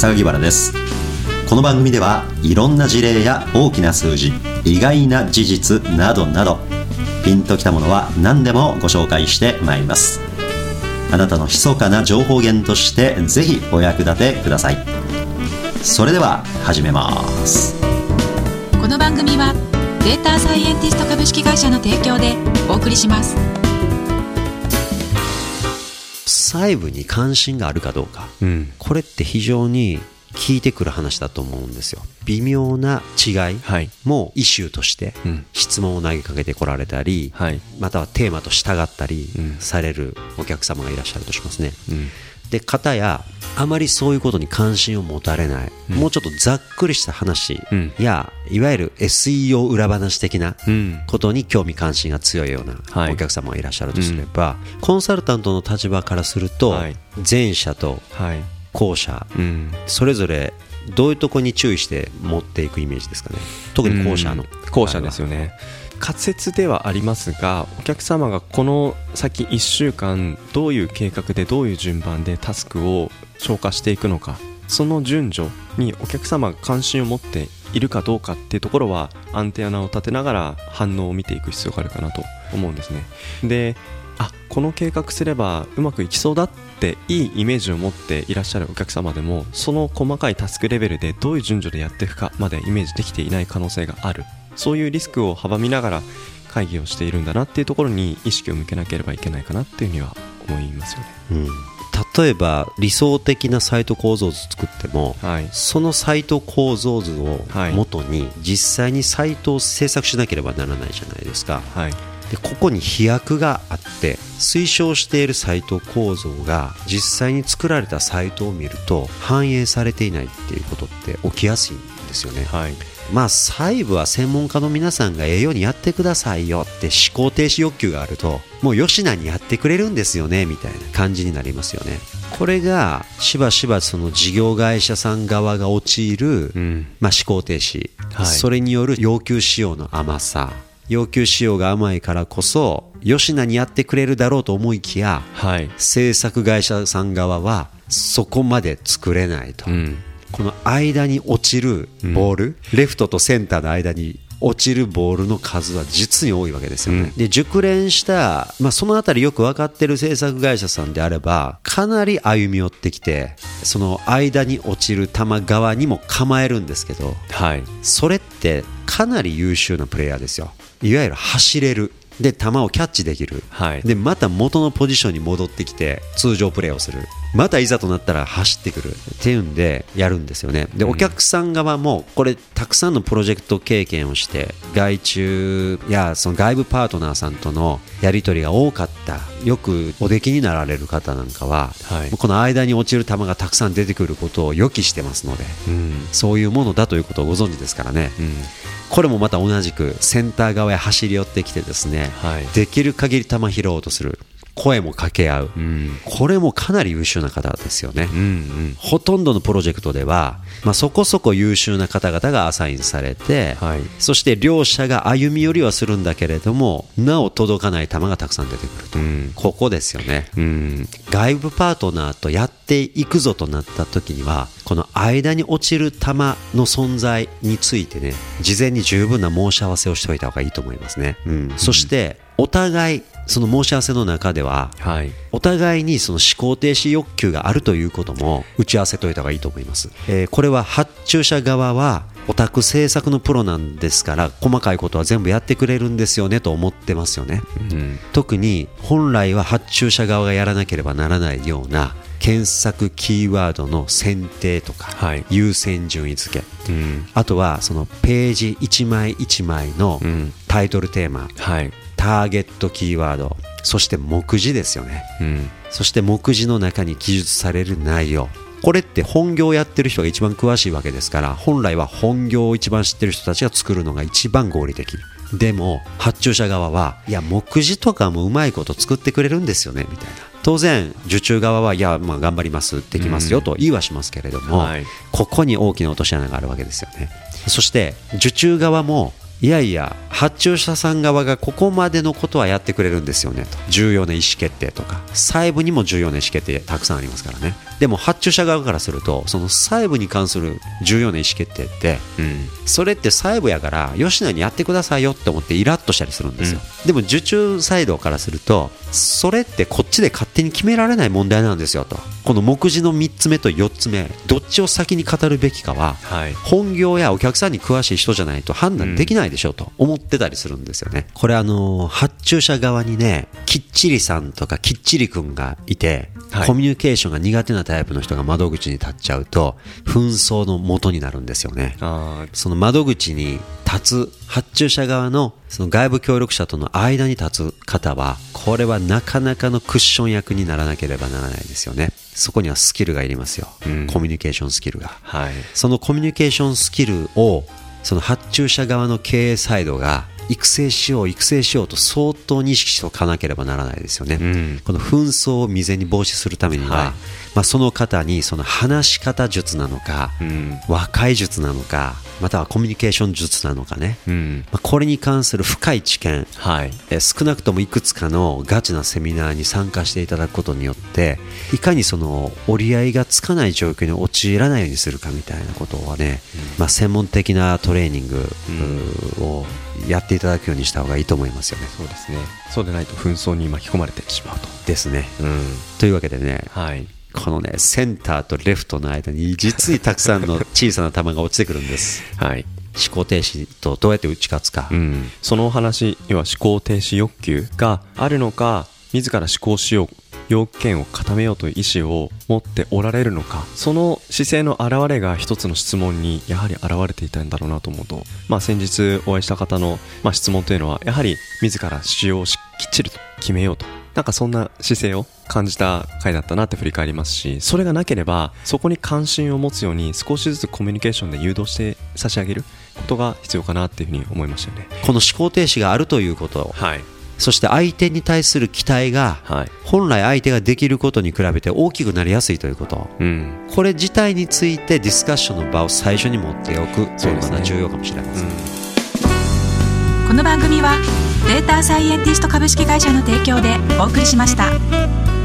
榊原です。この番組ではいろんな事例や大きな数字意外な事実などなどピンときたものは何でもご紹介してまいります。あなたの密かな情報源としてぜひお役立てください。それでは始めます。この番組はデータサイエンティスト株式会社の提供でお送りします。細部に関心があるかどうか、うん。これって非常に聞いてくる話だと思うんですよ。微妙な違いはい。もイシューとしてうん。質問を投げかけてこられたり、はい。またはテーマと従ったりうん。されるお客様がいらっしゃるとしますね、うん。で方やあまりそういうことに関心を持たれない、うん。もうちょっとざっくりした話うん。や、いわゆる SEO 裏話的なうん。ことに興味関心が強いようなはい。お客様がいらっしゃるとすれば、コンサルタントの立場からすると、はい。前者とはい。後者うん。それぞれどういうところに注意して持っていくイメージですかね？特に後者の。うん。後者ですよね仮説ではありますがお客様がこの先1週間どういう計画でどういう順番でタスクを消化していくのかその順序にお客様が関心を持っているかどうかっていうところはアンテナを立てながら反応を見ていく必要があるかなと思うんですね。であこの計画すればうまくいきそうだっていいイメージを持っていらっしゃるお客様でもその細かいタスクレベルでどういう順序でやっていくかまでイメージできていない可能性がある。そういうリスクを阻みながら会議をしているんだなっていうところに意識を向けなければいけないかなっていうふうには思いますよね。うん。例えば理想的なサイト構造図作ってもはい。そのサイト構造図をはい。元に実際にサイトを制作しなければならないじゃないですか。はい。でここに飛躍があって推奨しているサイト構造が実際に作られたサイトを見ると反映されていないっていうことって起きやすいんですよね。はいまあ細部は専門家の皆さんがええようにやってくださいよって思考停止欲求があるともう吉名にやってくれるんですよねみたいな感じになりますよね。これがしばしばその事業会社さん側が陥る、うんまあ、思考停止、はい。それによる要求仕様の甘さ。要求仕様が甘いからこそ吉名にやってくれるだろうと思いきやはい。制作会社さん側はそこまで作れないと、うんこの間に落ちるボール、レフトとセンターの間に落ちるボールの数は実に多いわけですよね、うん。で熟練した、まあ、そのあたりよく分かってる制作会社さんであればかなり歩み寄ってきてその間に落ちる球側にも構えるんですけどはい。それってかなり優秀なプレイヤーですよ。いわゆる走れる。で球をキャッチできる、はい。でまた元のポジションに戻ってきて通常プレーをするまたいざとなったら走ってくるっていうんでやるんですよね。でお客さん側もこれたくさんのプロジェクト経験をして外注やその外部パートナーさんとのやり取りが多かったよくお出来になられる方なんかは、はい。この間に落ちる球がたくさん出てくることを予期してますのでうん。そういうものだということをご存知ですからね。うん。これもまた同じくセンター側へ走り寄ってきてですね、はい。できる限り球拾おうとする声も掛け合う、うん。これもかなり優秀な方ですよね、うんうん。ほとんどのプロジェクトでは、まあ、そこそこ優秀な方々がアサインされて、はい。そして両者が歩み寄りはするんだけれどもなお届かない球がたくさん出てくると、うん。ここですよね。うん。外部パートナーとやっていくぞとなった時にはこの間に落ちる球の存在についてね事前に十分な申し合わせをしておいた方がいいと思いますね、うん。そしてお互いその申し合わせの中でははい。お互いにその思考停止欲求があるということも打ち合わせておいた方がいいと思います、えーこれは発注者側はオタク制作のプロなんですから細かいことは全部やってくれるんですよねと思ってますよね。うん。特に本来は発注者側がやらなければならないような検索キーワードの選定とか、はい。優先順位付け。うん。あとはそのページ1枚1枚のうん。タイトルテーマ、はいターゲットキーワード。そして目次ですよね。うん。そして目次の中に記述される内容。これって本業をやってる人が一番詳しいわけですから本来は本業を一番知ってる人たちが作るのが一番合理的。でも発注者側はいや目次とかもうまいこと作ってくれるんですよねみたいな。当然受注側はいやまあ頑張りますできますよと言いはしますけれども、はい。ここに大きな落とし穴があるわけですよね。そして受注側もいやいや発注者さん側がここまでのことはやってくれるんですよねと。重要な意思決定とか。細部にも重要な意思決定たくさんありますからね。でも発注者側からするとその細部に関する重要な意思決定ってうん。それって細部やから吉野にやってくださいよって思ってイラッとしたりするんですよ、でも受注サイドからするとそれってこっちで勝手に決められない問題なんですよと。この目次の3つ目と4つ目どっちを先に語るべきかははい。本業やお客さんに詳しい人じゃないと判断できないでしょうと思ってたりするんですよね。これあの発注者側にねきっちりさんとかきっちりくんがいて、はい。コミュニケーションが苦手なタイプの人が窓口に立っちゃうと紛争の元になるんですよね。あその窓口に立つ発注者側のその外部協力者との間に立つ方はこれはなかなかのクッション役にならなければならないですよね。そこにはスキルがいりますよ、うん。コミュニケーションスキルが。ーはい。そのコミュニケーションスキルをその発注者側の経営サイドが育成しよう育成しようと相当に意識しておかなければならないですよね、うん。この紛争を未然に防止するためには、はい。まあ、その方にその話し方術なのか、うん。和解術なのかまたはコミュニケーション術なのかね、うん。まあ、これに関する深い知見はい。えー少なくともいくつかのガチなセミナーに参加していただくことによっていかにその折り合いがつかない状況に陥らないようにするかみたいなことはね、まあ、専門的なトレーニングをやっていただくようにした方がいいと思いますよね。そうですね。そうでないと紛争に巻き込まれてしまうと。ですね。うん。というわけでねはい。このねセンターとレフトの間に実にたくさんの 小さな球が落ちてくるんです。はい。思考停止とどうやって打ち勝つか、うん、そのお話要は思考停止欲求があるのか自ら思考しよう要件を固めようという意思を持っておられるのかその姿勢の表れが一つの質問にやはり現れていたんだろうなと思うと、まあ、先日お会いした方の、まあ、質問というのはやはり自ら使用をしきっちりと決めようと。なんかそんな姿勢を感じた回だったなって振り返りますしそれがなければそこに関心を持つように少しずつコミュニケーションで誘導して差し上げることが必要かなっていうふうに思いましたよね。この思考停止があるということ。はいそして相手に対する期待がはい。本来相手ができることに比べて大きくなりやすいということ。うん。これ自体についてディスカッションの場を最初に持っておくというのが重要かもしれません、この番組はデータサイエンティスト株式会社の提供でお送りしました。